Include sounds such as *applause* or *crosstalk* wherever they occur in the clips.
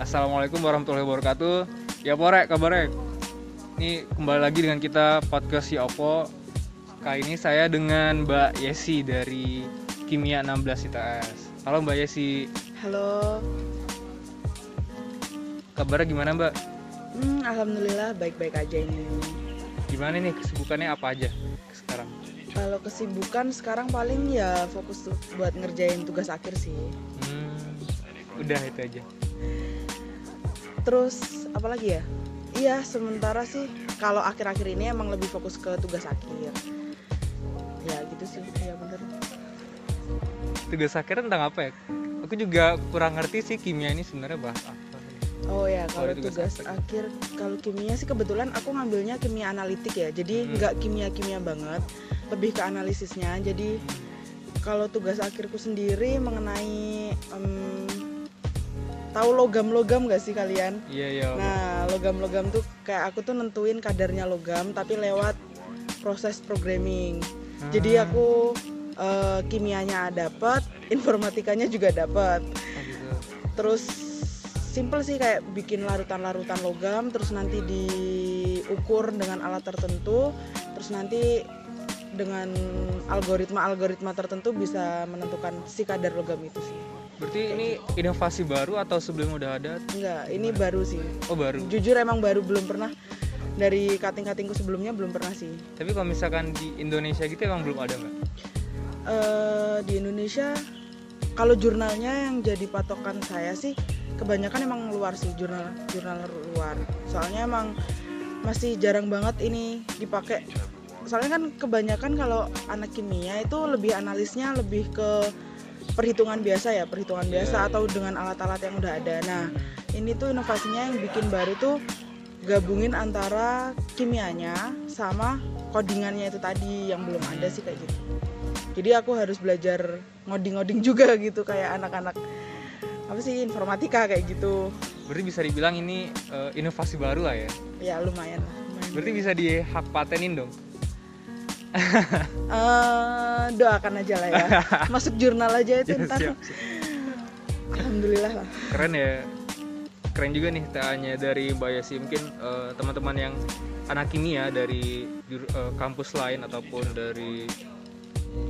Assalamualaikum warahmatullahi wabarakatuh. Ya Porek, kabarek. Ini kembali lagi dengan kita podcast si Opo. Kali ini saya dengan Mbak Yesi dari Kimia 16 ITS. Halo Mbak Yesi, Halo, kabarnya gimana Mbak? hmm, alhamdulillah baik-baik aja ini. Gimana nih kesibukannya apa aja sekarang? Kalau kesibukan sekarang paling ya fokus tuh buat ngerjain tugas akhir sih. Hmm, udah itu aja. Terus apa lagi ya? Iya, sementara sih kalau akhir-akhir ini emang lebih fokus ke tugas akhir. Ya gitu sih, ya bener. Tugas akhir tentang apa ya? Aku juga kurang ngerti sih kimia ini sebenarnya bahas apa. Oh ya, Kalau tugas tugas akhir. akhir, kalau kimia sih kebetulan aku ngambilnya kimia analitik ya. Jadi Hmm. nggak kimia-kimia banget, lebih ke analisisnya. Jadi kalau tugas akhirku sendiri mengenai em, tahu logam-logam gak sih kalian? Iya iya. Nah, logam-logam tuh kayak aku tuh nentuin kadarnya logam tapi lewat proses programming. Jadi Ah. aku eh, kimianya dapat, informatikanya juga dapat. Oh, gitu. Terus simple sih kayak bikin larutan-larutan logam terus nanti diukur dengan alat tertentu, terus nanti dengan algoritma-algoritma tertentu bisa menentukan si kadar logam itu sih. Berarti ini inovasi baru atau sebelumnya udah ada? Enggak, ini baru sih. Oh baru. Jujur emang baru belum pernah dari cutting-cuttingku sebelumnya belum pernah sih. Tapi kalau misalkan di Indonesia gitu emang belum ada nggak? eh di Indonesia kalau jurnalnya yang jadi patokan saya sih kebanyakan emang luar sih jurnal jurnal luar soalnya emang masih jarang banget ini dipakai soalnya kan kebanyakan kalau anak kimia itu lebih analisnya lebih ke perhitungan biasa ya perhitungan Iya, biasa iya. atau dengan alat-alat yang udah ada nah ini tuh inovasinya yang bikin baru tuh gabungin antara kimianya sama codingannya itu tadi yang belum ada sih kayak gitu jadi aku harus belajar ngoding-ngoding juga *laughs* gitu kayak anak-anak apa sih informatika kayak gitu Berarti bisa dibilang ini eh, inovasi baru lah ya. ya lumayan lah lumayan. Berarti bisa di hak patenin dong. *laughs* Eh, doakan aja lah ya *laughs* masuk jurnal aja itu Ya, ntar siap, siap. alhamdulillah lah Keren ya. Keren juga nih TA-nya dari Mbak Yesi. Mungkin eh, teman-teman yang anak kimia dari eh, kampus lain ataupun dari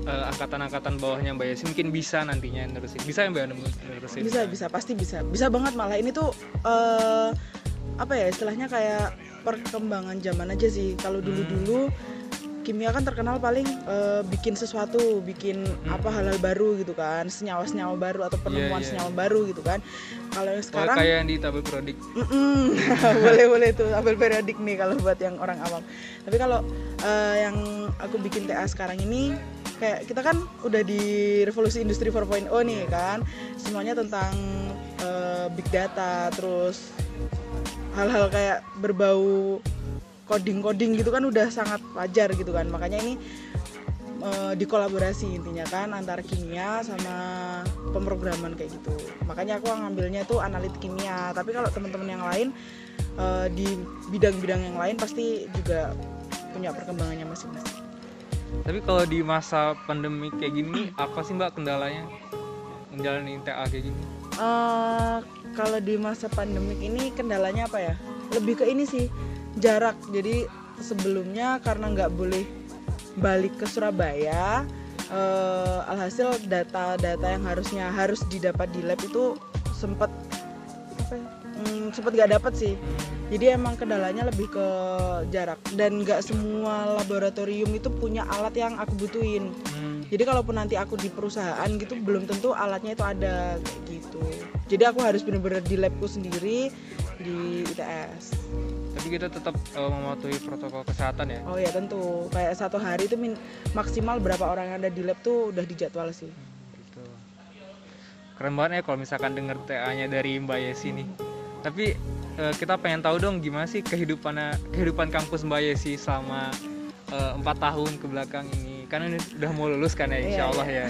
eh, angkatan-angkatan bawahnya Mbak Yesi mungkin bisa nantinya nerusin. Bisa ya Mbak nerusin? bisa bisa pasti bisa bisa banget malah ini tuh eh apa ya istilahnya kayak perkembangan zaman aja sih kalau dulu dulu kimia kan terkenal paling eh, bikin sesuatu bikin Hmm. apa hal-hal baru gitu kan senyawa senyawa baru atau penemuan iya, senyawa baru gitu kan kalau yang Oh, sekarang kayak yang di tabel. Mm-mm. *laughs* boleh boleh tuh tabel periodik nih kalau buat yang orang awam tapi kalau eh, yang aku bikin TA sekarang ini kayak kita kan udah di revolusi industri 4.0 nih kan semuanya tentang eh, big data terus hal-hal kayak berbau coding-coding gitu kan udah sangat wajar gitu kan. Makanya ini eh, dikolaborasi intinya kan antara kimia sama pemrograman kayak gitu. Makanya aku ngambilnya tuh analitik kimia. Tapi kalau teman-teman yang lain eh, di bidang-bidang yang lain pasti juga punya perkembangannya masing-masing. Tapi kalau di masa pandemi kayak gini, apa sih Mbak kendalanya? Menjalani TA kayak gini? Eh, kalau di masa pandemik ini kendalanya apa ya? Lebih ke ini sih jarak. Jadi sebelumnya karena nggak boleh balik ke Surabaya eh, alhasil data-data yang harusnya harus didapat di lab itu sempat apa ya hmm, sempat nggak dapat sih. Jadi emang kendalanya lebih ke jarak. Dan nggak semua laboratorium itu punya alat yang aku butuhin. Hmm, jadi kalaupun nanti aku di perusahaan gitu belum tentu alatnya itu ada gitu. Jadi aku harus bener-bener di labku sendiri di ITS. Tapi kita tetap eh, mematuhi protokol kesehatan ya. Oh ya tentu. Kayak satu hari itu min- maksimal berapa orang yang ada di lab tuh udah dijadwal sih. Gitu. Keren banget ya kalau misalkan denger TA-nya dari Mbak Yesi nih. Tapi eh, kita pengen tahu dong gimana sih kehidupan kehidupan kampus Mbak Yesi selama eh, empat tahun ke belakang ini. Kan ini udah mau lulus kan ya, Iya, Insya Allah ya.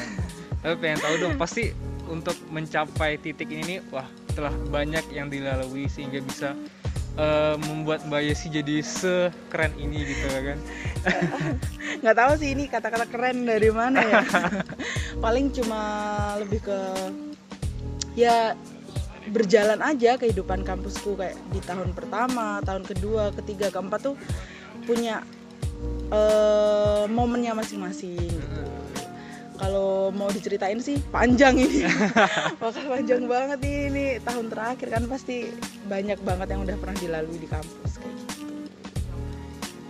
Tapi pengen tahu dong pasti untuk mencapai titik ini nih, wah telah banyak yang dilalui sehingga bisa eh, membuat Mbak Yesi jadi sekeren ini gitu kan. *laughs* nggak tahu sih ini kata-kata keren dari mana ya *laughs* paling cuma lebih ke ya berjalan aja kehidupan kampusku kayak di tahun pertama tahun kedua ketiga keempat tuh punya eh, momennya masing-masing gitu kalau mau diceritain sih panjang ini *laughs* bakal panjang banget ini tahun terakhir kan pasti banyak banget yang udah pernah dilalui di kampus kayak gitu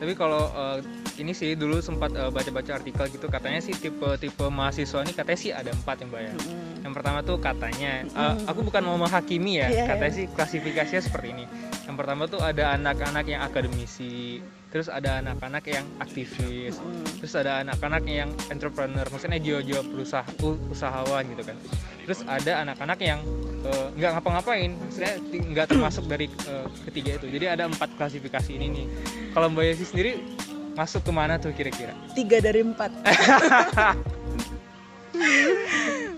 Tapi kalau eh, ini sih dulu sempat eh, baca-baca artikel gitu katanya sih tipe-tipe mahasiswa ini katanya sih ada empat yang bayar. Mm-mm. Yang pertama tuh katanya, eh, aku bukan mau menghakimi ya, Iya, katanya iya. sih klasifikasinya seperti ini. Yang pertama tuh ada anak-anak yang akademisi, terus ada anak-anak yang aktivis, Mm-mm. terus ada anak-anak yang entrepreneur, maksudnya jiwa-jiwa perusahaan, uh, usahawan gitu kan. Terus ada anak-anak yang eh, nggak ngapa-ngapain, maksudnya nggak termasuk dari eh, ketiga itu. Jadi ada empat klasifikasi ini nih. Kalau Mbak Yesi sendiri masuk ke mana tuh kira-kira? tiga dari empat *laughs*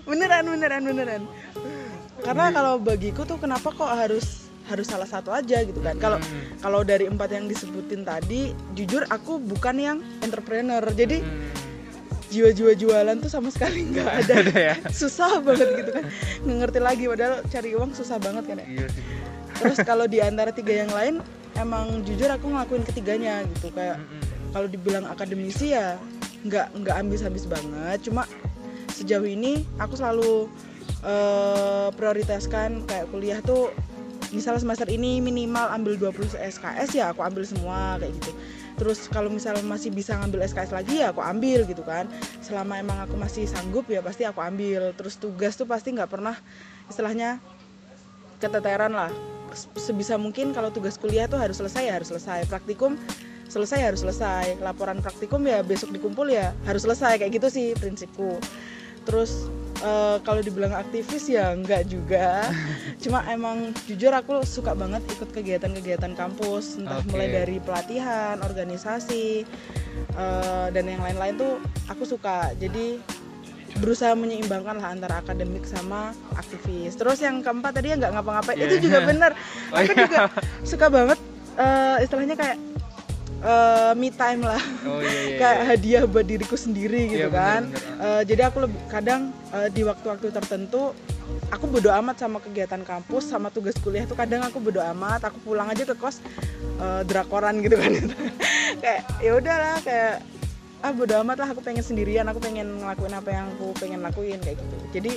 beneran beneran beneran karena kalau bagiku tuh kenapa kok harus harus salah satu aja gitu kan kalau Hmm. kalau dari empat yang disebutin tadi jujur aku bukan yang entrepreneur jadi Hmm. jiwa-jiwa jualan tuh sama sekali *laughs* nggak ada ada ya? *laughs* susah banget gitu kan nggak ngerti lagi padahal cari uang susah banget kan ya Iya terus kalau di antara tiga yang lain emang jujur aku ngelakuin ketiganya gitu kayak Mm-mm. kalau dibilang akademisi ya nggak nggak ambis-ambis banget cuma sejauh ini aku selalu eh, prioritaskan kayak kuliah tuh misal semester ini minimal ambil 20 SKS ya aku ambil semua kayak gitu. Terus kalau misal masih bisa ngambil SKS lagi ya aku ambil gitu kan. Selama emang aku masih sanggup ya pasti aku ambil. Terus tugas tuh pasti nggak pernah istilahnya keteteran lah. Sebisa mungkin kalau tugas kuliah tuh harus selesai ya harus selesai. Praktikum selesai ya harus selesai. Laporan praktikum ya besok dikumpul ya harus selesai kayak gitu sih prinsipku. Terus eh, kalau dibilang aktivis ya enggak juga *laughs* cuma emang jujur aku suka banget ikut kegiatan-kegiatan kampus entah Oke. mulai dari pelatihan organisasi eh, dan yang lain-lain tuh aku suka jadi berusaha menyeimbangkan lah antara akademik sama aktivis. Terus yang keempat tadi yang nggak ngapa-ngapain Iya. itu juga bener. Oh, Aku iya. juga suka banget eh, istilahnya kayak eh, me time lah, Oh iya iya. *laughs* kayak iya. hadiah buat diriku sendiri gitu Iya, kan. bener-bener. Eh, jadi aku lebih kadang eh, di waktu-waktu tertentu aku bodo amat sama kegiatan kampus sama tugas kuliah tuh kadang aku bodo amat aku pulang aja ke kos eh, drakoran gitu kan *laughs* kayak ya udahlah kayak ah bodo amat lah aku pengen sendirian aku pengen ngelakuin apa yang aku pengen lakuin kayak gitu jadi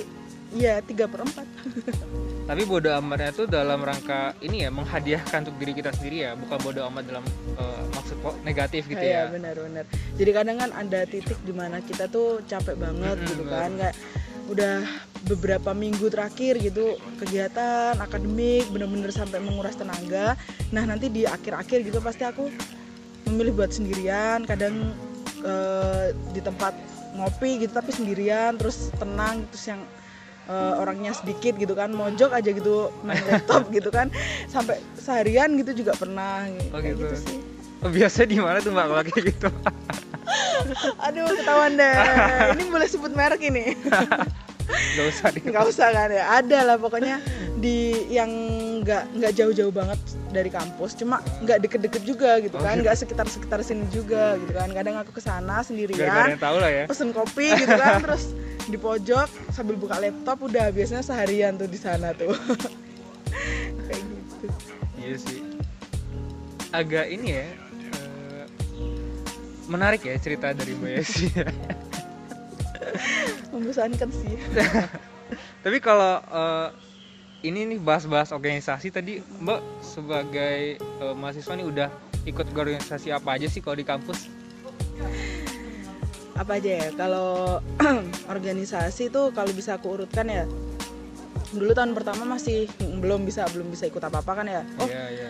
iya tiga per empat *laughs* Tapi bodo amatnya tuh dalam rangka ini ya menghadiahkan untuk diri kita sendiri ya, bukan bodo amat dalam eh, maksud negatif gitu Iya ya. benar-benar. Jadi kadang kan ada titik di mana kita tuh capek banget Mm-mm, gitu kan kayak udah beberapa minggu terakhir gitu kegiatan akademik bener-bener sampai menguras tenaga. Nah nanti di akhir-akhir gitu pasti aku memilih buat sendirian. Kadang eh, di tempat ngopi gitu tapi sendirian terus tenang terus yang eh, orangnya sedikit gitu kan mojok aja gitu main laptop *laughs* gitu kan sampai seharian gitu juga pernah Oh, kayak gitu. gitu sih. Oh, biasa di mana tuh Mbak kalau kayak gitu? *laughs* Aduh ketahuan deh. *laughs* Ini boleh sebut merek ini. Gak usah Nggak usah kan ya. Ada lah pokoknya di yang nggak nggak jauh-jauh banget dari kampus. Cuma nggak deket-deket juga gitu Oh, kan. gitu. Nggak sekitar-sekitar sini juga gitu kan. Kadang aku ke sana sendirian. tahu lah ya. Pesen kopi gitu kan. *laughs* Terus di pojok sambil buka laptop udah biasanya seharian tuh di sana tuh. *laughs* Kayak gitu. Iya sih. Agak ini ya. eh, menarik ya cerita dari Mbak Yesi. *laughs* Membosankan sih. Tapi kalau eh, ini nih bahas-bahas organisasi tadi Mbak sebagai eh, mahasiswa nih udah ikut organisasi apa aja sih kalau di kampus? apa aja ya kalau *clears throat* organisasi tuh kalau bisa aku urutkan ya dulu tahun pertama masih belum bisa belum bisa ikut apa apa kan ya oh Iya iya.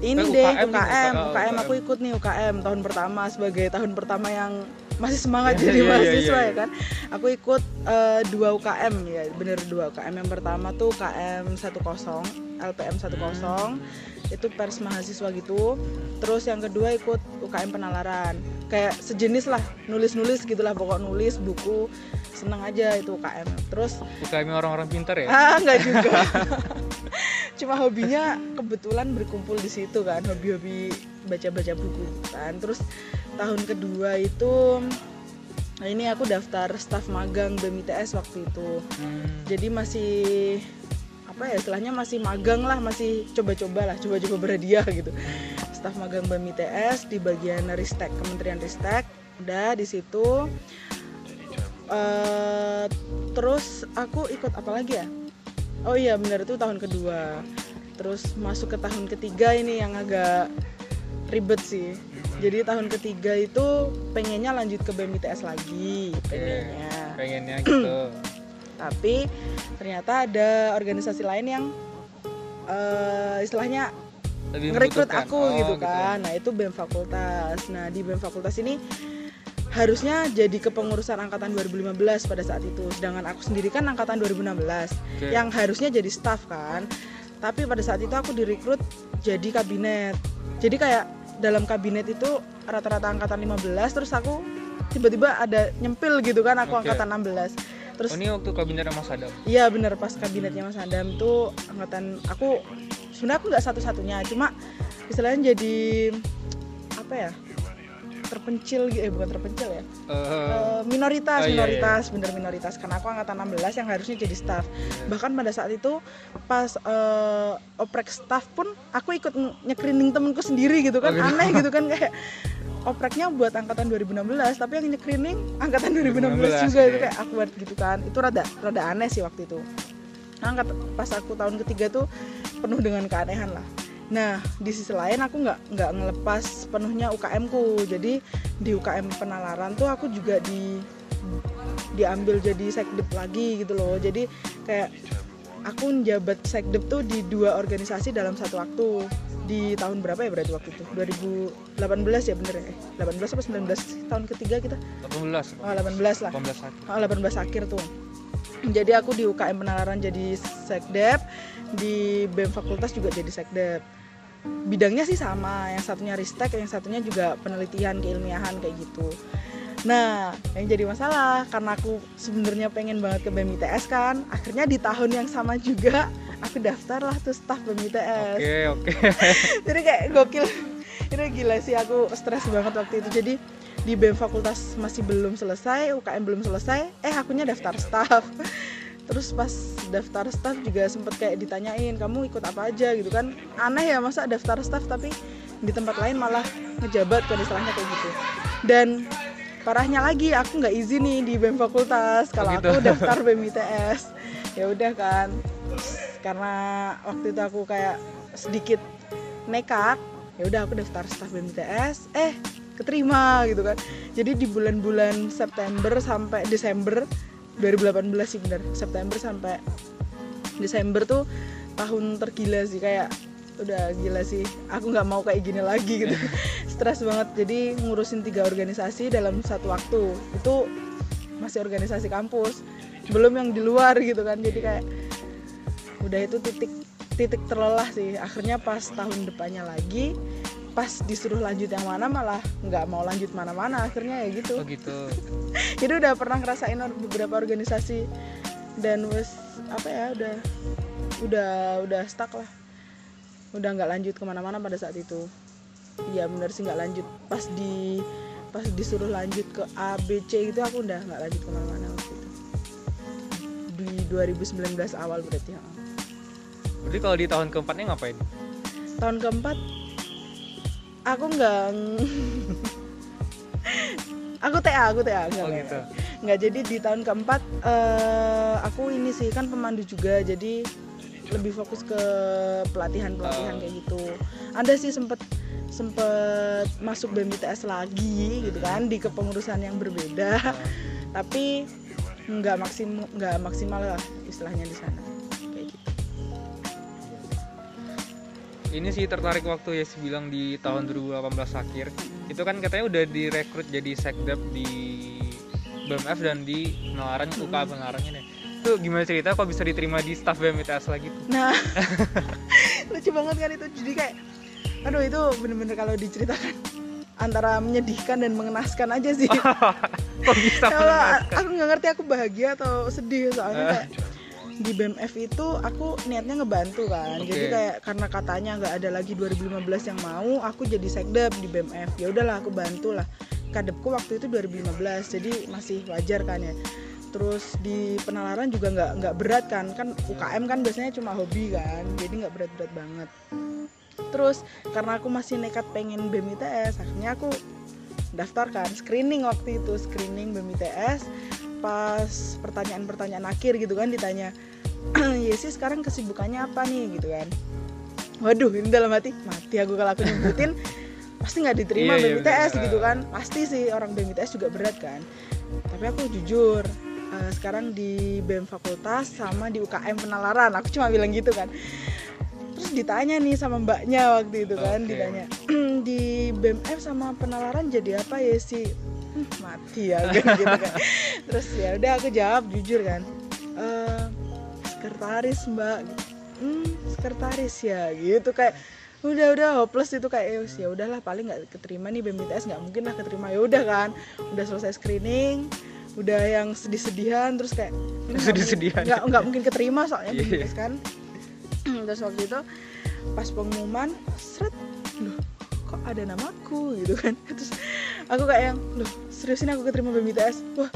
ini Eh, deh UKM UKM nih, UKM, UKM. aku ikut nih UKM tahun pertama sebagai tahun pertama yang masih semangat Iya, jadi iya, iya, mahasiswa ya kan? Aku ikut eh, dua UKM ya bener dua UKM yang pertama tuh UKM 10 LPM 10 Hmm. itu pers mahasiswa gitu. Terus yang kedua ikut UKM penalaran. Kayak sejenis lah nulis-nulis gitulah pokok nulis buku seneng aja itu UKM terus UKM orang-orang pintar ya? ah nggak juga *laughs* cuma hobinya kebetulan berkumpul di situ kan hobi-hobi baca-baca buku kan. Terus tahun kedua itu nah ini aku daftar staf magang BMITS waktu itu. Hmm. jadi masih apa ya istilahnya masih magang lah masih coba-coba lah coba-coba berhadiah gitu. Staf magang BEM ITS di bagian Ristek Kementerian Ristek. Udah di situ Eh, terus aku ikut apa lagi ya oh iya benar itu tahun kedua. Terus masuk ke tahun ketiga ini yang agak ribet sih. Jadi tahun ketiga itu pengennya lanjut ke BEM ITS lagi pengennya. pengennya gitu. *clears throat* Tapi ternyata ada organisasi lain yang eh, istilahnya lebih ngerekrut aku Oh, gitu kan. Nah itu BEM fakultas. Nah di BEM fakultas ini harusnya jadi kepengurusan angkatan 2015 pada saat itu sedangkan aku sendiri kan angkatan 2016 Oke. yang harusnya jadi staff kan tapi pada saat itu aku direkrut jadi kabinet jadi kayak dalam kabinet itu rata-rata angkatan 15 terus aku tiba-tiba ada nyempil gitu kan aku Oke. angkatan 16 terus Oh, ini waktu kabinet Mas Adam. Iya bener pas kabinetnya Mas Adam tuh angkatan aku sebenarnya aku nggak satu-satunya cuma istilahnya jadi apa ya terpencil gitu eh bukan terpencil ya. Eh, minoritas iya, minoritas bener minoritas. Karena aku angkatan 16 yang harusnya jadi staff. Bahkan pada saat itu pas eh, oprek staff pun aku ikut nyekrining temenku sendiri gitu kan Oh, gitu. aneh gitu kan *laughs* kayak opreknya buat angkatan 2016 tapi yang nyekrining angkatan 2016, 2016, juga itu oke. kayak awkward gitu kan. Itu rada rada aneh sih waktu itu. Nah, angkat pas aku tahun ketiga tuh penuh dengan keanehan lah nah di sisi lain aku nggak nggak ngelepas penuhnya UKM ku jadi di UKM penalaran tuh aku juga di diambil jadi sekdep lagi gitu loh. Jadi kayak aku njabat sekdep tuh di dua organisasi dalam satu waktu. Di tahun berapa ya berarti waktu itu? 2018 ya bener ya? Eh, 18 apa 19 tahun ketiga kita? 18. oh, 18 lah. 18 satu. Oh, 18 akhir tuh. Jadi aku di UKM Penalaran jadi sekdep, di BEM Fakultas juga jadi sekdep. Bidangnya sih sama, yang satunya ristek, yang satunya juga penelitian keilmiahan kayak gitu. Nah, yang jadi masalah karena aku sebenarnya pengen banget ke BEM ITS kan, akhirnya di tahun yang sama juga aku daftar lah tuh staff BEM ITS Oke, oke. *laughs* jadi kayak gokil itu gila sih aku stres banget waktu itu jadi di BEM fakultas masih belum selesai UKM belum selesai eh akunya daftar staff terus pas daftar staff juga sempet kayak ditanyain kamu ikut apa aja? gitu kan. Aneh ya masa daftar staff tapi di tempat lain malah ngejabat kan istilahnya kayak gitu. Dan parahnya lagi aku nggak izin nih di BEM fakultas. Kalau gitu. aku daftar *laughs* BEM ITS ya udah kan. Karena waktu itu aku kayak sedikit nekat ya udah aku daftar staff BEM ITS eh keterima gitu kan. Jadi di bulan-bulan September sampai Desember 2018 sih bener. September sampai Desember tuh tahun tergila sih kayak udah gila sih. Aku nggak mau kayak gini lagi gitu. *laughs* Stres banget. Jadi ngurusin tiga organisasi dalam satu waktu. Itu masih organisasi kampus. Belum yang di luar gitu kan. Jadi kayak udah itu titik titik terlelah sih. Akhirnya pas tahun depannya lagi pas disuruh lanjut yang mana malah nggak mau lanjut mana-mana akhirnya ya gitu Oh gitu. *laughs* jadi udah pernah ngerasain beberapa organisasi dan wes apa ya udah udah udah stuck lah udah nggak lanjut ke mana-mana pada saat itu iya bener sih nggak lanjut pas di pas disuruh lanjut ke A B C gitu aku udah nggak lanjut ke mana-mana waktu itu di 2019 awal berarti ya. Berarti kalau di tahun keempatnya ngapain? tahun keempat aku nggak aku TA aku TA nggak Oh gitu. nggak. Jadi di tahun keempat eh, aku ini sih kan pemandu juga jadi lebih fokus ke pelatihan pelatihan Oh. kayak gitu. Ada sih sempet sempet masuk BMTS lagi gitu kan di kepengurusan yang berbeda. Nah, tapi nggak maksim nggak maksimal lah istilahnya di sana ini sih tertarik waktu ya bilang di tahun 2018 akhir itu kan katanya udah direkrut jadi sekdep di BMF dan di penalaran UK penalarannya nih itu gimana cerita kok bisa diterima di staff BMITS lagi tuh Nah, *laughs* lucu banget kan itu. Jadi kayak, aduh itu bener-bener kalau diceritakan antara menyedihkan dan mengenaskan aja sih. *laughs* kok bisa Kalau mengenaskan? aku nggak ngerti aku bahagia atau sedih soalnya kayak di BMF itu aku niatnya ngebantu kan. Jadi Oke. kayak karena katanya nggak ada lagi 2015 yang mau, aku jadi sekdep di BMF. Ya udahlah aku bantu lah. Kadepku waktu itu 2015, jadi masih wajar kan ya. terus di penalaran juga nggak nggak berat kan kan UKM kan biasanya cuma hobi kan jadi nggak berat-berat banget terus karena aku masih nekat pengen BEM ITS akhirnya aku daftarkan screening waktu itu screening BEM ITS pas pertanyaan-pertanyaan akhir gitu kan ditanya *clears throat* Yesi sekarang kesibukannya apa nih? Gitu kan. Waduh ini dalam hati mati aku kalau aku nyebutin *laughs* pasti nggak diterima Iya, iya, ITS bener. gitu kan. Pasti sih orang BEM ITS juga berat kan. Tapi aku jujur eh, sekarang di BEM fakultas sama di UKM penalaran aku cuma bilang gitu kan. Terus ditanya nih sama mbaknya waktu itu kan Oke. ditanya *clears throat* di BMF sama penalaran jadi apa ya sih Hmm, mati ya kan gitu kan. *laughs* Terus ya udah aku jawab jujur kan. "Eh, sekretaris mbak. Hmm sekretaris ya gitu. Kayak udah udah hopeless itu. Kayak "Eh, ya udahlah paling nggak keterima nih BMITS nggak mungkin lah keterima. Ya udah kan udah selesai screening udah yang sedih-sedihan terus kayak "Ini nggak mungkin- Sedih-sedihan. nggak nggak mungkin keterima soalnya Iya. BMITS kan. *clears throat* Terus waktu itu pas pengumuman seret loh ada namaku gitu kan. *laughs* Terus aku kayak yang loh serius ini aku keterima BMITS wah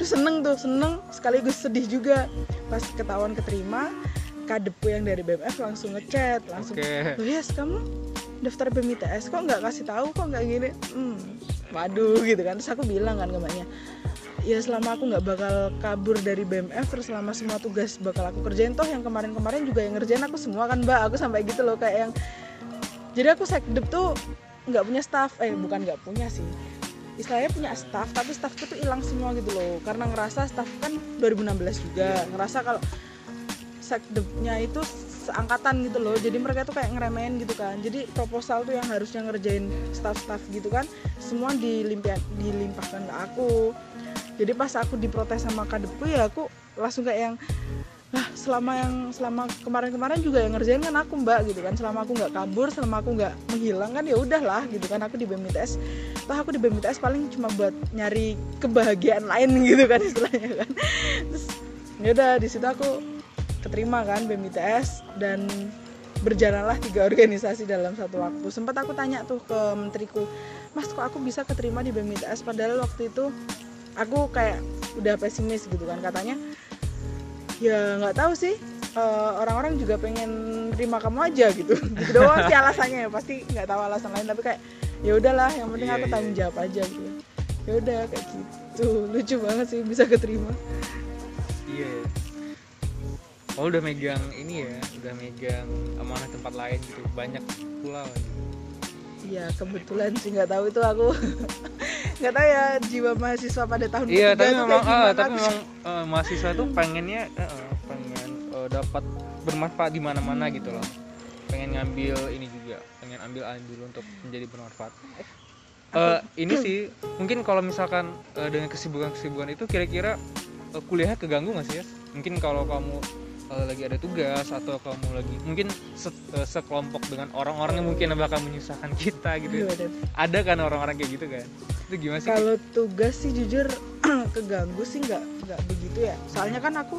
tuh seneng tuh seneng. Sekaligus sedih juga. Pas ketahuan keterima kadepu yang dari BMF langsung ngechat langsung Oke. loh yes kamu daftar BMITS kok nggak kasih tahu? Kok nggak gini? Hmm waduh gitu kan. Terus aku bilang kan ke mbaknya ya selama aku nggak bakal kabur dari BMF terus selama semua tugas bakal aku kerjain toh yang kemarin-kemarin juga yang ngerjain aku semua kan mbak. Aku sampai gitu loh kayak yang jadi aku sekdep tuh nggak punya staff. Eh bukan nggak punya sih. Istilahnya punya staff tapi staffku tuh hilang semua gitu loh. Karena ngerasa staff kan 2016 juga. Ngerasa kalau sekdepnya itu seangkatan gitu loh. Jadi mereka tuh kayak ngeremehin gitu kan. Jadi proposal tuh yang harusnya ngerjain staff-staff gitu kan semua dilimpah dilimpahkan ke aku. Jadi pas aku diprotes sama kadepu ya aku langsung kayak yang lah selama yang selama kemarin-kemarin juga yang ngerjain kan aku mbak gitu kan. Selama aku nggak kabur selama aku nggak menghilang kan ya udahlah gitu kan. Aku di BMITS toh aku di BMITS paling cuma buat nyari kebahagiaan lain *laughs* gitu kan istilahnya kan. Terus ya udah di situ aku keterima kan BMITS dan berjalanlah tiga *laughs* organisasi dalam satu waktu. Sempat aku tanya tuh ke menteriku mas kok aku bisa keterima di BMITS padahal waktu itu aku kayak udah pesimis gitu kan. Katanya ya nggak tahu sih eh, orang-orang juga pengen terima kamu aja gitu *laughs* gitu doang sih alasannya ya pasti nggak tahu alasan lain tapi kayak ya udahlah yang penting Iya, aku iya. tanggung jawab aja gitu ya udah kayak gitu *laughs* lucu banget sih bisa keterima Iya. Oh udah megang ini ya, udah megang amanah tempat lain gitu, banyak pula. lagi. Iya kebetulan sih nggak tahu itu aku *laughs* nggak tahu ya jiwa mahasiswa pada tahun Iya, ketiga tapi memang, kayak ah, gimana tapi memang eh, mahasiswa tuh pengennya, eh, eh, pengen eh, dapat bermanfaat di mana-mana gitu loh. Pengen ngambil ini juga, pengen ambil andil untuk menjadi bermanfaat. Eh, ini sih, mungkin kalau misalkan eh, dengan kesibukan-kesibukan itu kira-kira eh, kuliahnya keganggu nggak sih ya? Mungkin kalau kamu eh, lagi ada tugas atau kamu lagi mungkin se- eh, sekelompok dengan orang-orang yang mungkin bakal menyusahkan *laughs* kita gitu. Bener. Ada kan orang-orang kayak gitu kan? Itu gimana sih? kalau tugas sih jujur *clears throat* keganggu sih nggak nggak begitu ya soalnya kan aku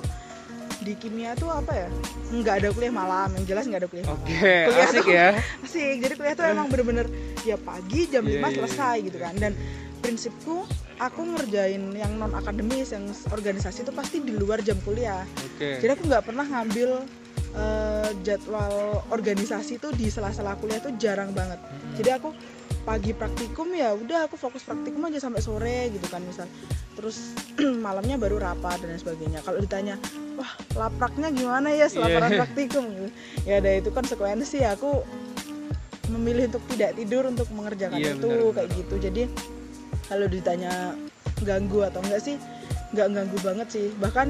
di kimia tuh apa ya nggak ada kuliah malam yang jelas nggak ada kuliah malam Oke, *laughs* Kuliah asik tuh- ya. *laughs* asik jadi kuliah tuh emang bener-bener ya pagi jam 5 Iya, selesai iya. gitu kan dan prinsipku aku ngerjain yang non akademis yang organisasi itu pasti di luar jam kuliah Oke. jadi aku nggak pernah ngambil eh, jadwal organisasi tuh di sela-sela kuliah tuh jarang banget Mm-mm. jadi aku pagi praktikum ya udah aku fokus praktikum aja sampai sore gitu kan misal terus *clears throat* malamnya baru rapat dan lain sebagainya kalau ditanya wah lapraknya gimana ya selaporan Iya. *laughs* praktikum gitu. ya ada itu konsekuensi aku memilih untuk tidak tidur untuk mengerjakan Iya, itu benar, kayak benar. gitu jadi kalau ditanya ganggu atau enggak sih nggak ganggu banget sih. Bahkan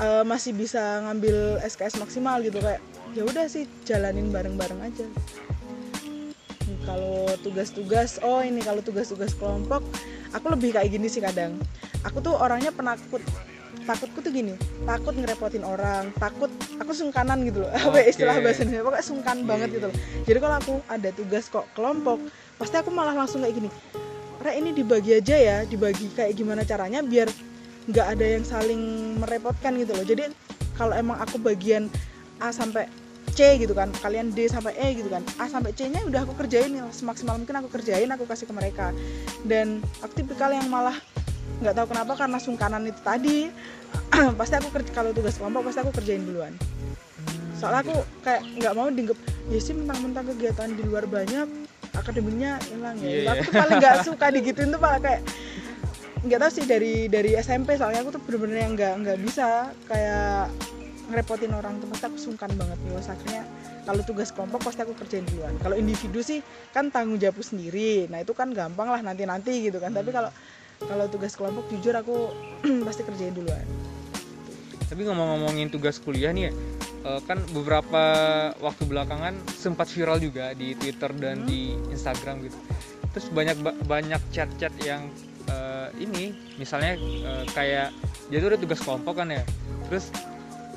eh, masih bisa ngambil SKS maksimal gitu kayak ya udah sih jalanin bareng-bareng aja. Kalau tugas-tugas oh ini kalau tugas-tugas kelompok aku lebih kayak gini sih kadang. Aku tuh orangnya penakut. Takutku tuh gini takut ngerepotin orang takut aku sungkanan gitu loh. *laughs* Apa ya Oke. istilah bahasa Indonesia pokoknya sungkan Iya, banget iya, gitu loh. Jadi kalau aku ada tugas kok kelompok pasti aku malah langsung kayak gini Re ini dibagi aja ya dibagi kayak gimana caranya biar nggak ada yang saling merepotkan gitu loh. Jadi kalau emang aku bagian A sampai C gitu kan kalian D sampai E gitu kan A sampai C nya udah aku kerjain semaksimal mungkin aku kerjain aku kasih ke mereka. Dan aku tipikal yang malah nggak tahu kenapa karena sungkanan itu tadi *clears throat* pasti aku kerja kalau tugas kelompok pasti aku kerjain duluan. Soalnya aku kayak nggak mau dianggap ya sih mentang-mentang kegiatan di luar banyak akademiknya hilang ya. Iya, aku iya. tuh paling nggak *laughs* suka digituin tuh malah kayak nggak tahu sih dari dari SMP soalnya aku tuh bener-bener yang nggak nggak bisa kayak ngerepotin orang tuh. Pasti aku sungkan banget nih. Akhirnya kalau tugas kelompok pasti aku kerjain duluan. Kalau individu sih kan tanggung jawabku sendiri. Nah itu kan gampang lah nanti nanti gitu kan. Tapi kalau kalau tugas kelompok jujur aku *clears throat* pasti kerjain duluan. Tapi ngomong-ngomongin tugas kuliah nih ya, eh, kan beberapa waktu belakangan sempat viral juga di Twitter dan di Instagram gitu. Terus banyak ba- banyak chat-chat yang eh, ini, misalnya eh, kayak dia tuh udah tugas kelompok kan ya. Terus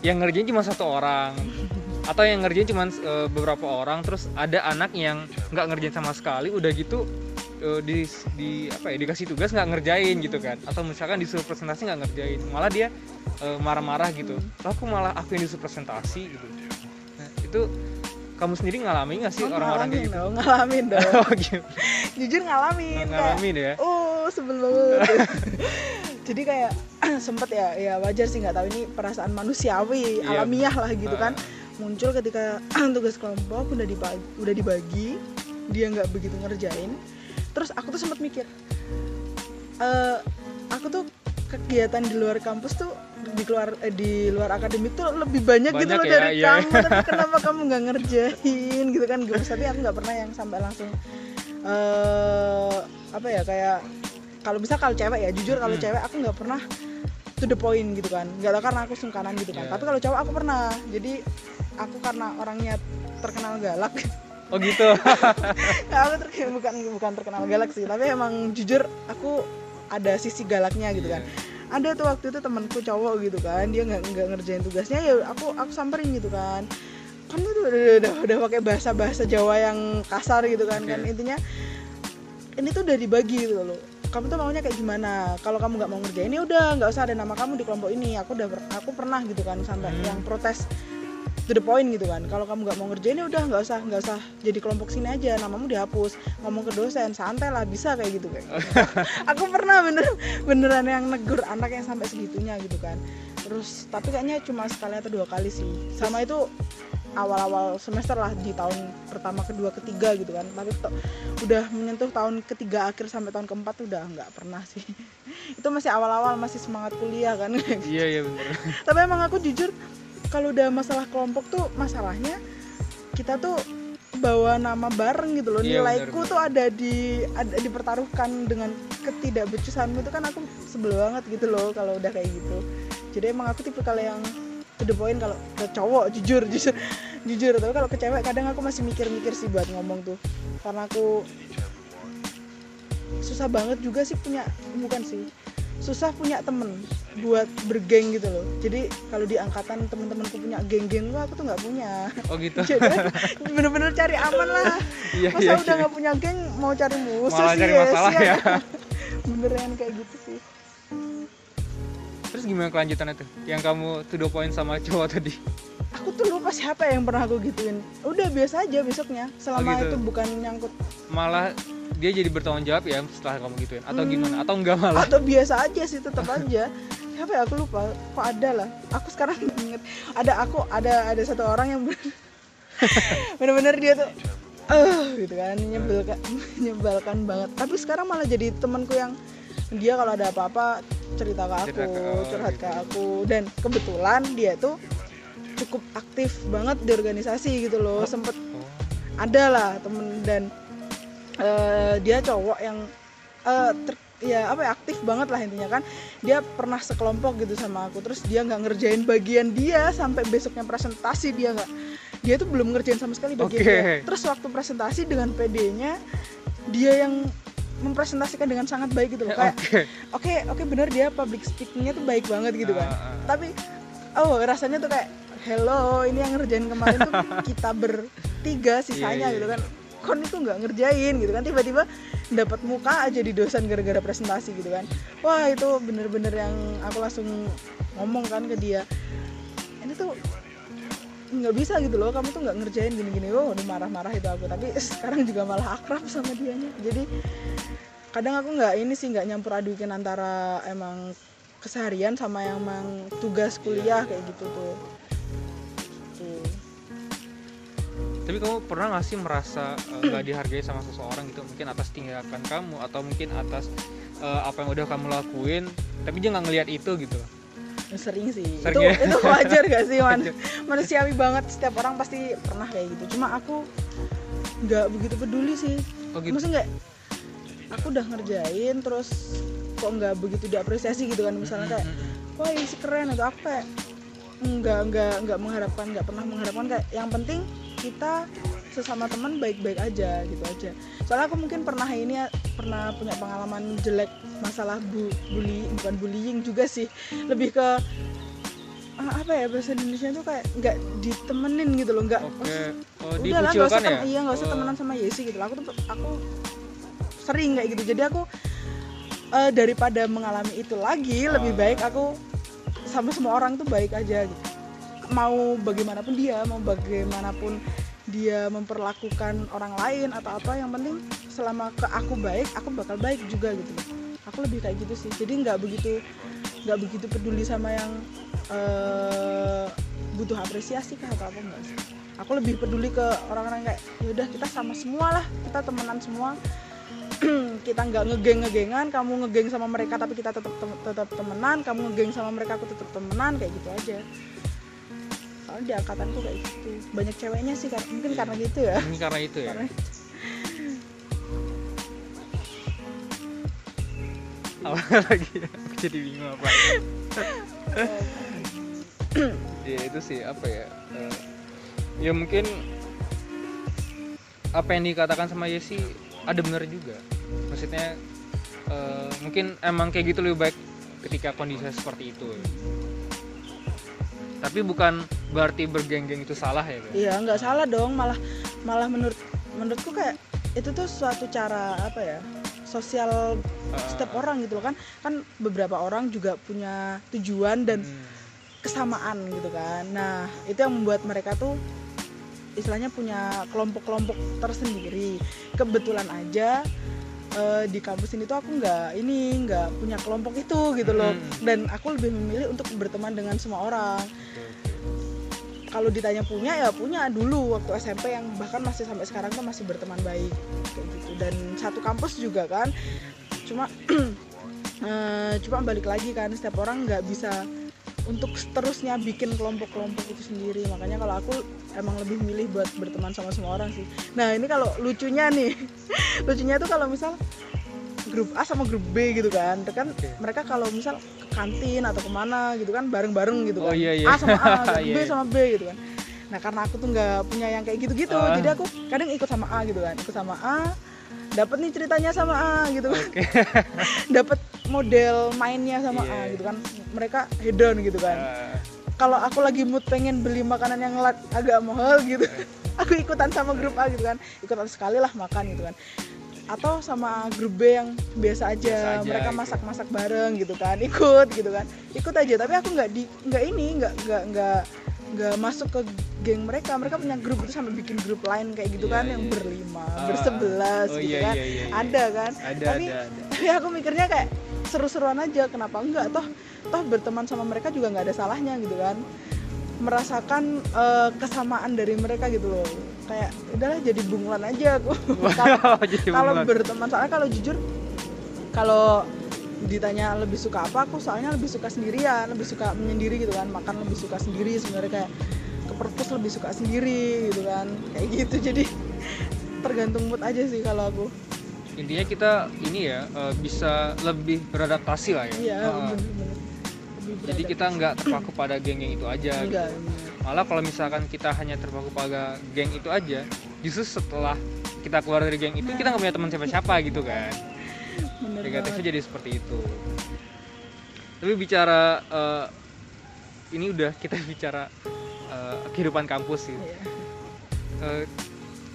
yang ngerjain cuma satu orang *laughs* atau yang ngerjain cuma eh, beberapa orang terus ada anak yang nggak ngerjain sama sekali udah gitu eh, di di apa ya dikasih tugas nggak ngerjain gitu kan. Atau misalkan disuruh presentasi nggak ngerjain. Malah dia eh, marah-marah gitu. Lah aku malah aku yang disuruh presentasi gitu. Nah, itu kamu sendiri ngalamin nggak sih Oh, orang-orang kayak ngalamin gitu? dong, ngalamin dong. *laughs* Oh gitu. Jujur ngalamin kayak ngalamin ya? Oh sebel banget *laughs* jadi kayak *clears throat* sempet ya ya wajar sih nggak tahu. Ini perasaan manusiawi Iya, alamiah lah gitu Ah. kan muncul ketika *clears throat* tugas kelompok udah dibagi, udah dibagi dia nggak begitu ngerjain terus aku tuh sempat mikir eh aku tuh kegiatan di luar kampus tuh di luar eh, di luar akademik tuh lebih banyak, gitu Banyak loh ya, dari iya. kamu tapi *laughs* kenapa kamu nggak ngerjain gitu kan gue tapi aku nggak pernah yang sampai langsung eh apa ya kayak kalau bisa kalau cewek ya jujur kalau Hmm. cewek aku nggak pernah to the point gitu kan nggak tahu karena aku sungkanan gitu kan Iya. tapi kalau cowok aku pernah jadi aku karena orangnya terkenal galak oh gitu. *laughs* Aku terkenal bukan bukan terkenal galak sih tapi emang jujur aku ada sisi galaknya gitu kan. Ada tuh waktu itu temanku cowok gitu kan dia nggak nggak ngerjain tugasnya ya aku aku samperin gitu kan. Kamu tuh udah udah, udah, udah pakai bahasa bahasa Jawa yang kasar gitu kan Oke. kan intinya ini tuh udah dibagi gitu loh. Kamu tuh maunya kayak gimana? Kalau kamu nggak mau ngerjain ya udah nggak usah ada nama kamu di kelompok ini. Aku udah aku pernah gitu kan sampai Hmm. yang protes to the point gitu kan. Kalau kamu nggak mau ngerjain ya udah nggak usah nggak usah jadi kelompok sini aja. Namamu dihapus ngomong ke dosen santai lah bisa kayak gitu kayak *laughs* aku pernah bener beneran yang negur anak yang sampai segitunya gitu kan. Terus tapi kayaknya cuma sekali atau dua kali sih. Sama itu awal-awal semester lah di tahun pertama kedua ketiga gitu kan. Tapi to- udah menyentuh tahun ketiga akhir sampai tahun keempat udah nggak pernah sih. *laughs* Itu masih awal-awal masih semangat kuliah kan. Iya iya bener. Tapi emang aku jujur kalau udah masalah kelompok tuh masalahnya kita tuh bawa nama bareng gitu loh. Iya, nilaiku bener, tuh ada di ada dipertaruhkan dengan ketidakbecusanmu itu kan aku sebel banget gitu loh kalau udah kayak gitu. Jadi emang aku tipe kalau yang to the point kalau ke cowok jujur *laughs* jujur jujur. Tapi kalau ke cewek kadang aku masih mikir-mikir sih buat ngomong tuh. Karena aku susah banget juga sih punya bukan sih susah punya temen buat bergeng gitu loh. Jadi kalau di angkatan temen-temenku punya geng-geng tuh aku tuh nggak punya. Oh gitu. *laughs* Jadi bener-bener cari aman lah. *laughs* Iya masa iya udah iya. nggak punya geng mau cari musuh Malah sih cari ya, masalah *laughs* sial. ya. beneran kayak gitu sih. Terus gimana kelanjutannya tuh? Yang kamu to the point sama cowok tadi? Aku tuh lupa siapa yang pernah aku gituin. Udah biasa aja besoknya. Selama gitu. itu bukan nyangkut. Malah dia jadi bertanggung jawab ya setelah kamu gituin atau Hmm. gimana? Atau enggak malah? Atau biasa aja sih tetap aja. Siapa ya? Aku lupa. Kok ada lah. Aku sekarang *laughs* inget. Ada aku ada ada satu orang yang bener- *laughs* bener-bener dia tuh eh gitu kan. Nyebelkan menyebalkan *laughs* banget. Tapi sekarang malah jadi temanku yang dia kalau ada apa-apa cerita ke aku ke- oh, curhat gitu. ke aku. Dan kebetulan dia tuh cukup aktif banget di organisasi gitu loh. Sempet oh. ada lah temen dan eh, dia cowok yang eh, ter- ya apa ya aktif banget lah intinya kan. Dia pernah sekelompok gitu sama aku terus dia nggak ngerjain bagian dia sampai besoknya presentasi dia nggak. Dia tuh belum ngerjain sama sekali bagian Oke. dia. Terus waktu presentasi dengan PD-nya dia yang mempresentasikan dengan sangat baik gitu loh. Kayak oke. Oke oke bener dia public speakingnya tuh baik banget gitu kan. Ah, ah. tapi oh rasanya tuh kayak hello ini yang ngerjain kemarin tuh *laughs* kita bertiga sisanya Iya, iya. gitu kan kon itu nggak ngerjain gitu kan. Tiba-tiba dapat muka aja di dosen gara-gara presentasi gitu kan. Wah itu bener-bener yang aku langsung ngomong kan ke dia. Ini tuh nggak bisa gitu loh. Kamu tuh nggak ngerjain gini-gini. Oh udah marah-marah itu aku. Tapi *laughs* sekarang juga malah akrab sama dianya. Jadi kadang aku nggak ini sih nggak nyampur adukin antara emang keseharian sama yang emang tugas kuliah kayak gitu tuh tuh tapi kamu pernah nggak sih merasa eh, nggak dihargai sama seseorang gitu? Mungkin atas tindakan kamu atau mungkin atas eh, apa yang udah kamu lakuin tapi dia nggak ngelihat itu gitu? Sering sih. Sering itu ya? *laughs* itu wajar gak sih man? Manusiawi banget. Setiap orang pasti pernah kayak gitu. Cuma aku nggak begitu peduli sih. Oh gitu? Maksudnya nggak aku udah ngerjain terus kok nggak begitu diapresiasi gitu kan? Misalnya kayak wah ini sih keren atau apa kayak nggak nggak nggak mengharapkan nggak pernah mengharapkan. Kayak yang penting kita sesama teman baik-baik aja gitu aja soalnya aku mungkin pernah ini pernah punya pengalaman jelek masalah bu bully bukan bullying juga sih lebih ke ah, apa ya bahasa Indonesia tuh kayak nggak ditemenin gitu loh nggak oke oh, udah lah nggak usah ya iya nggak usah Oh. temenan sama Yesi gitu lah. aku tuh aku sering kayak gitu jadi aku eh, daripada mengalami itu lagi lebih Ah. baik aku sama semua orang tuh baik aja gitu mau bagaimanapun dia mau bagaimanapun dia memperlakukan orang lain atau apa yang penting selama ke aku baik aku bakal baik juga gitu. Aku lebih kayak gitu sih. Jadi nggak begitu nggak begitu peduli sama yang eh, butuh apresiasi kah atau apa enggak sih. Aku lebih peduli ke orang-orang kayak yaudah kita sama semua lah kita temenan semua. *clears throat* Kita nggak ngegeng ngegengan kamu ngegeng sama mereka tapi kita tetap tetap temenan kamu ngegeng sama mereka aku tetap temenan kayak gitu aja soalnya di angkatanku kayak gitu. Banyak ceweknya sih kar- mungkin karena gitu ya. Ini karena itu ya. Karena *laughs* apa lagi? Aku jadi bingung apa *laughs* ya itu sih apa ya eh, ya mungkin apa yang dikatakan sama Yesi ada benar juga. Maksudnya eh, mungkin emang kayak gitu lebih baik ketika kondisi seperti itu. Tapi bukan berarti bergeng-geng itu salah ya iya nggak salah dong. Malah malah menurut menurutku kayak itu tuh suatu cara apa ya sosial Eh, setiap orang gitu loh. Kan kan beberapa orang juga punya tujuan dan hmm, kesamaan gitu kan. Nah itu yang membuat mereka tuh istilahnya punya kelompok-kelompok tersendiri. Kebetulan aja eh, di kampus ini tuh aku nggak ini nggak punya kelompok itu gitu loh. Hmm. dan aku lebih memilih untuk berteman dengan semua orang. Oke. Kalau ditanya punya ya punya. Dulu waktu SMP yang bahkan masih sampai sekarang tuh masih berteman baik kayak gitu. Dan satu kampus juga kan. Cuma *clears throat* eh, cuma balik lagi kan setiap orang nggak bisa untuk seterusnya bikin kelompok-kelompok itu sendiri. Makanya kalau aku emang lebih milih buat berteman sama semua orang sih. Nah ini kalau lucunya nih. *laughs* Lucunya tuh kalau misal grup A sama grup B gitu kan. Kan mereka kalau misal ke kantin atau ke mana gitu kan bareng-bareng gitu Oh, kan. iya, iya. A sama A *laughs* gitu, Iya, B iya. sama B gitu kan. Nah karena aku tuh nggak punya yang kayak gitu-gitu Ah. jadi aku kadang ikut sama A gitu kan. Ikut sama A dapat nih ceritanya sama A gitu kan. Oke. *laughs* dapat model mainnya sama Iya. A gitu kan. Mereka hedon gitu kan. Eh, kalau aku lagi mood pengen beli makanan yang agak mahal gitu *laughs* aku ikutan sama grup A gitu kan. Ikutan sekali lah makan gitu kan atau sama grup B yang biasa aja, Biasa aja, mereka gitu. masak-masak bareng gitu kan ikut gitu kan ikut aja tapi aku nggak di nggak ini nggak nggak nggak nggak masuk ke geng mereka mereka punya grup itu sampai bikin grup lain kayak gitu Iya, kan iya, yang iya. berlima Ah. bersebelas Oh, gitu iya, kan iya, iya, iya. ada kan ada tapi ada ada tapi *laughs* aku mikirnya kayak seru-seruan aja kenapa enggak toh toh berteman sama mereka juga nggak ada salahnya gitu kan merasakan eh, kesamaan dari mereka gitu loh kayak udahlah jadi bunglon aja aku *laughs* Kalau- berteman soalnya kalau jujur kalau ditanya lebih suka apa aku soalnya lebih suka sendirian lebih suka menyendiri gitu kan makan lebih suka sendiri sebenarnya kayak ke perpus lebih suka sendiri gitu kan kayak gitu jadi tergantung mood aja sih kalau aku intinya kita ini ya eh, bisa lebih beradaptasi lah ya iya Ah. bener-bener Lebih jadi kita nggak terpaku pada geng-geng itu aja gitu. enggak bener. Malah kalau misalkan kita hanya terpaku pada geng itu aja justru setelah kita keluar dari geng itu kita nggak punya teman siapa-siapa gitu kan. Negatifnya jadi seperti itu. Tapi bicara eh, ini udah kita *laughs* bicara eh, kehidupan kampus sih. Iya. Eh,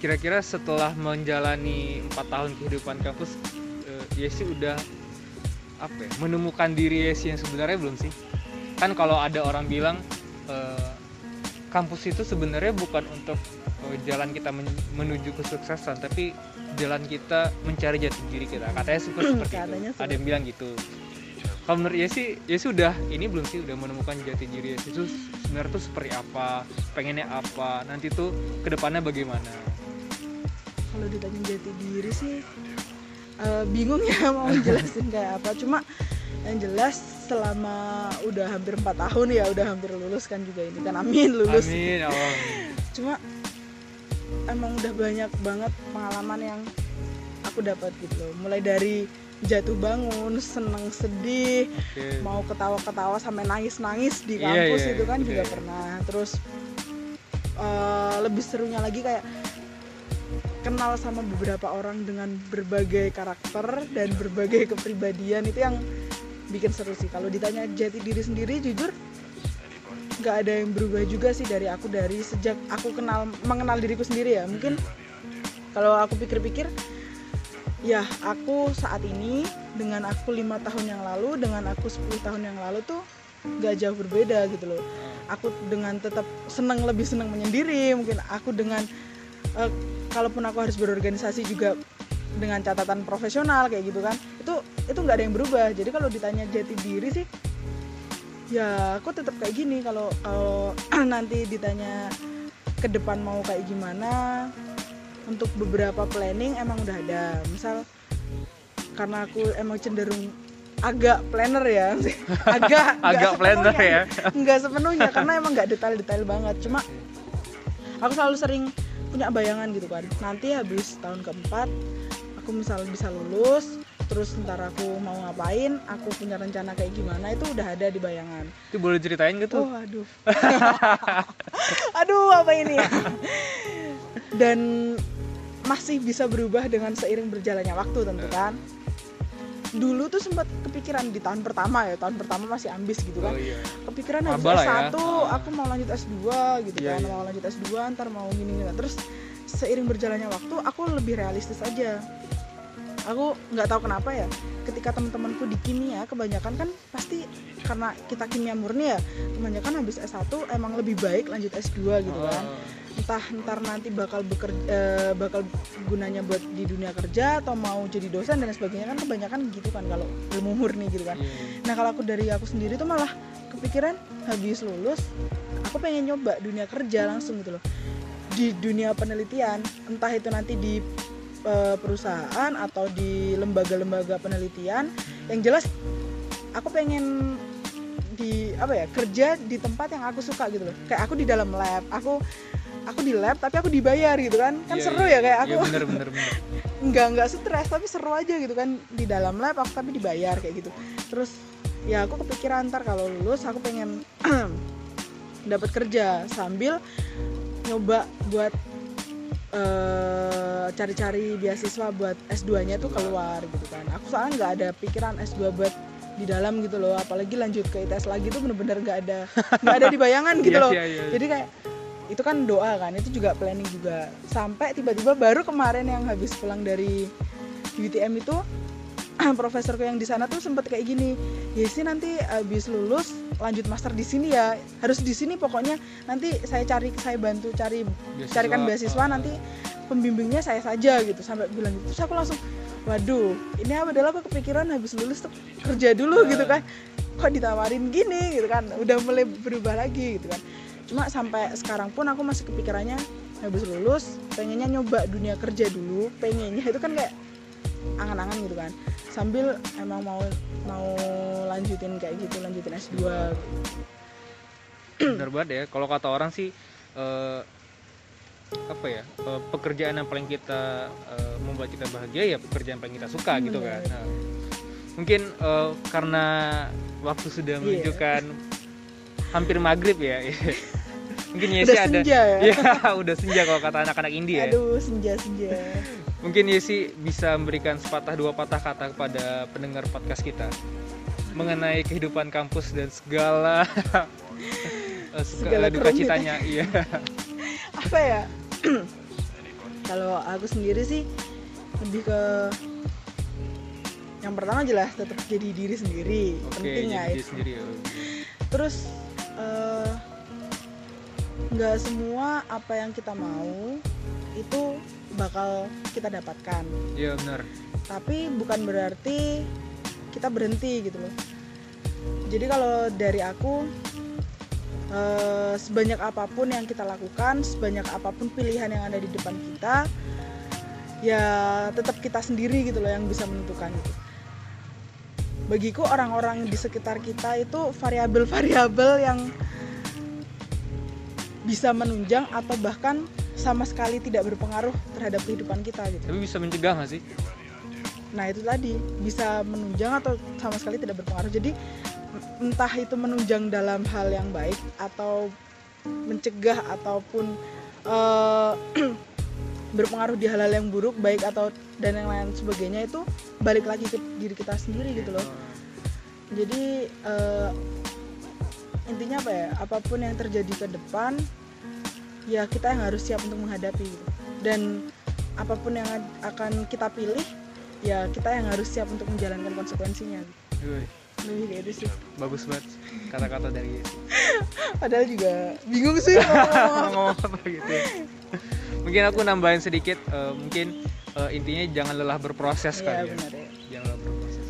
kira-kira setelah menjalani empat tahun kehidupan kampus eh, Yesi udah apa ya, menemukan diri Yesi yang sebenarnya belum sih? Kan kalau ada orang bilang eh, kampus itu sebenarnya bukan untuk uh, jalan kita men- menuju kesuksesan tapi jalan kita mencari jati diri kita. Katanya *clears throat* seperti, seperti Katanya itu ada yang bilang gitu. Kalau menurut ya sih ya sudah ini belum sih udah menemukan jati diri Yesi itu sebenarnya tuh seperti apa pengennya apa nanti tuh ke depannya bagaimana? Kalau ditanya jati diri sih eh, bingung ya *laughs* mau jelasin kayak apa. Cuma yang jelas selama udah hampir empat tahun ya udah hampir lulus kan juga ini kan. Amin lulus. Amin Allah. Cuma emang udah banyak banget pengalaman yang aku dapat gitu loh. Mulai dari jatuh bangun seneng sedih oke. mau ketawa-ketawa sampai nangis-nangis di Iya, kampus iya, itu kan iya. juga pernah. Terus eh, lebih serunya lagi kayak kenal sama beberapa orang dengan berbagai karakter dan berbagai kepribadian itu yang bikin seru sih. Kalau ditanya jati diri sendiri jujur nggak ada yang berubah juga sih dari aku dari sejak aku kenal mengenal diriku sendiri ya. Mungkin kalau aku pikir-pikir ya aku saat ini dengan aku lima tahun yang lalu dengan aku 10 tahun yang lalu tuh nggak jauh berbeda gitu loh. Aku dengan tetap senang lebih senang menyendiri. Mungkin aku dengan eh, kalaupun aku harus berorganisasi juga dengan catatan profesional kayak gitu kan. Itu itu nggak ada yang berubah. Jadi kalau ditanya jati diri sih ya aku tetap kayak gini. Kalau kalau *clears throat* nanti ditanya ke depan mau kayak gimana untuk beberapa planning emang udah ada. Misal karena aku emang cenderung agak planner ya. *laughs* Agak *laughs* agak planner ya. Nggak sepenuhnya karena emang nggak detail-detail banget. Cuma aku selalu sering punya bayangan gitu kan. Nanti habis tahun keempat aku misal bisa lulus terus ntar aku mau ngapain aku punya rencana kayak gimana itu udah ada di bayangan. Itu boleh ceritain gitu oh aduh. *laughs* Aduh apa ini? Dan masih bisa berubah dengan seiring berjalannya waktu tentu kan? Dulu tuh sempat kepikiran di tahun pertama ya tahun pertama masih ambis gitu kan. Oh iya. Kepikiran habis Maba lah ya. S1 aku mau lanjut S2 gitu Iya, kan iya. mau lanjut S2 ntar mau gini gini. Terus seiring berjalannya waktu aku lebih realistis aja. Aku nggak tahu kenapa ya ketika teman-temanku di kimia kebanyakan kan pasti karena kita kimia murni ya kebanyakan habis S1 emang lebih baik lanjut S2 gitu kan. Oh, entah ntar nanti bakal bekerja bakal gunanya buat di dunia kerja atau mau jadi dosen dan sebagainya kan kebanyakan gitu kan kalau ilmu murni gitu kan. Iya. Nah kalau aku dari aku sendiri tuh malah kepikiran habis lulus aku pengen nyoba dunia kerja langsung gitu loh di dunia penelitian entah itu nanti di eh, perusahaan atau di lembaga-lembaga penelitian yang jelas aku pengen di apa ya kerja di tempat yang aku suka gitu loh. Kayak aku di dalam lab aku aku di lab tapi aku dibayar gitu kan. Kan Iya, seru iya. ya kayak aku. Iya, bener bener bener. *laughs* Nggak nggak stres tapi seru aja gitu kan. Di dalam lab aku tapi dibayar kayak gitu. Terus ya aku kepikiran ntar kalau lulus aku pengen *clears throat* dapat kerja sambil nyoba buat eh, cari-cari beasiswa buat S2 nya tuh keluar gitu kan. Aku soalnya nggak ada pikiran S2 buat di dalam gitu loh. Apalagi lanjut ke ITS lagi tuh bener-bener nggak ada nggak ada di bayangan *laughs* gitu Iya, loh. iya, iya. jadi kayak itu kan doa kan itu juga planning juga. Sampai tiba-tiba baru kemarin yang habis pulang dari UTM itu *clears throat* profesorku yang di sana tuh sempet kayak gini ya sih nanti habis lulus lanjut master di sini ya. Harus di sini pokoknya nanti saya cari saya bantu cari Beasiswa, carikan beasiswa ah. nanti pembimbingnya saya saja gitu. Sampai bilang gitu. Terus aku langsung waduh ini apa adalah aku kepikiran habis lulus tuh kerja dulu gitu kan. Kok ditawarin gini? gitu kan. Udah mulai berubah lagi gitu kan. Cuma sampai sekarang pun aku masih kepikirannya habis lulus pengennya nyoba dunia kerja dulu pengennya itu kan kayak angan-angan gitu kan sambil emang mau mau lanjutin kayak gitu lanjutin S2 *clears throat* bener banget ya kalau kata orang sih eh, apa ya eh, pekerjaan yang paling kita eh, membuat kita bahagia ya pekerjaan yang paling kita suka Hmm, gitu kan. Nah, mungkin eh, karena waktu sudah Iya. menunjukkan hampir maghrib ya *laughs* mungkin Yesi udah ada senja ya. *laughs* Ya udah senja kalau kata anak-anak indie ya. Aduh senja senja mungkin Yesi bisa memberikan sepatah dua patah kata kepada pendengar podcast kita mengenai kehidupan kampus dan segala *laughs* eh, Segala duka citanya *laughs* iya apa ya *clears throat* kalau aku sendiri sih lebih ke yang pertama jelas tetap jadi diri sendiri oke penting jadi ya itu. sendiri ya. terus eh, nggak semua apa yang kita mau itu bakal kita dapatkan. Iya benar. Tapi bukan berarti kita berhenti gitu loh. Jadi kalau dari aku eh, sebanyak apa pun yang kita lakukan sebanyak apa pun pilihan yang ada di depan kita ya tetap kita sendiri gitu loh yang bisa menentukan itu. Bagiku orang-orang di sekitar kita itu variabel-variabel yang bisa menunjang atau bahkan sama sekali tidak berpengaruh terhadap kehidupan kita gitu tapi bisa mencegah nggak sih Nah itu tadi bisa menunjang atau sama sekali tidak berpengaruh. Jadi entah itu menunjang dalam hal yang baik atau mencegah ataupun eh, *clears throat* berpengaruh di hal-hal yang buruk baik atau dan yang lain sebagainya itu balik lagi ke diri kita sendiri gitu loh. Jadi eh, intinya apa ya? Apa pun yang terjadi ke depan ya kita yang harus siap untuk menghadapi gitu. Dan apa pun yang akan kita pilih ya kita yang harus siap untuk menjalankan konsekuensinya. Wih, lebih kayak itu sih. Bagus banget kata-kata dari Yesi *laughs* padahal juga bingung sih *laughs* ngomong. apa gitu ya. mungkin aku nambahin sedikit eh, mungkin eh, intinya jangan lelah berproses Iya kali ya. ya. Jangan lelah berproses.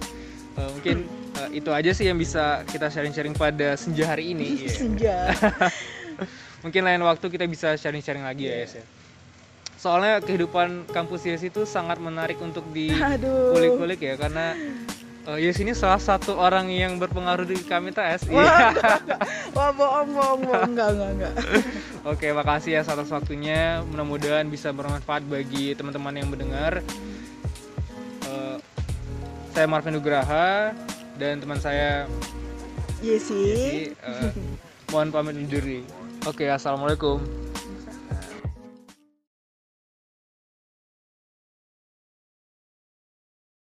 Eh, mungkin eh, itu aja sih yang bisa kita sharing-sharing pada senja hari ini. *laughs* Iya. senja mungkin lain waktu kita bisa sharing-sharing lagi ya Iya. Yes ya soalnya kehidupan kampus Yes itu sangat menarik untuk di *laughs* aduh kulik-kulik ya karena eh, Yes ini salah satu orang yang berpengaruh di kami TS wah, Iya. wah bohong bohong bohong enggak enggak enggak *laughs* Oke, makasih ya atas waktunya. Mudah-mudahan bisa bermanfaat bagi teman-teman yang mendengar. Eh, saya Marvin Nugraha dan teman saya sih Yesi. eh, mohon pamit undur diri. Oke, assalamualaikum.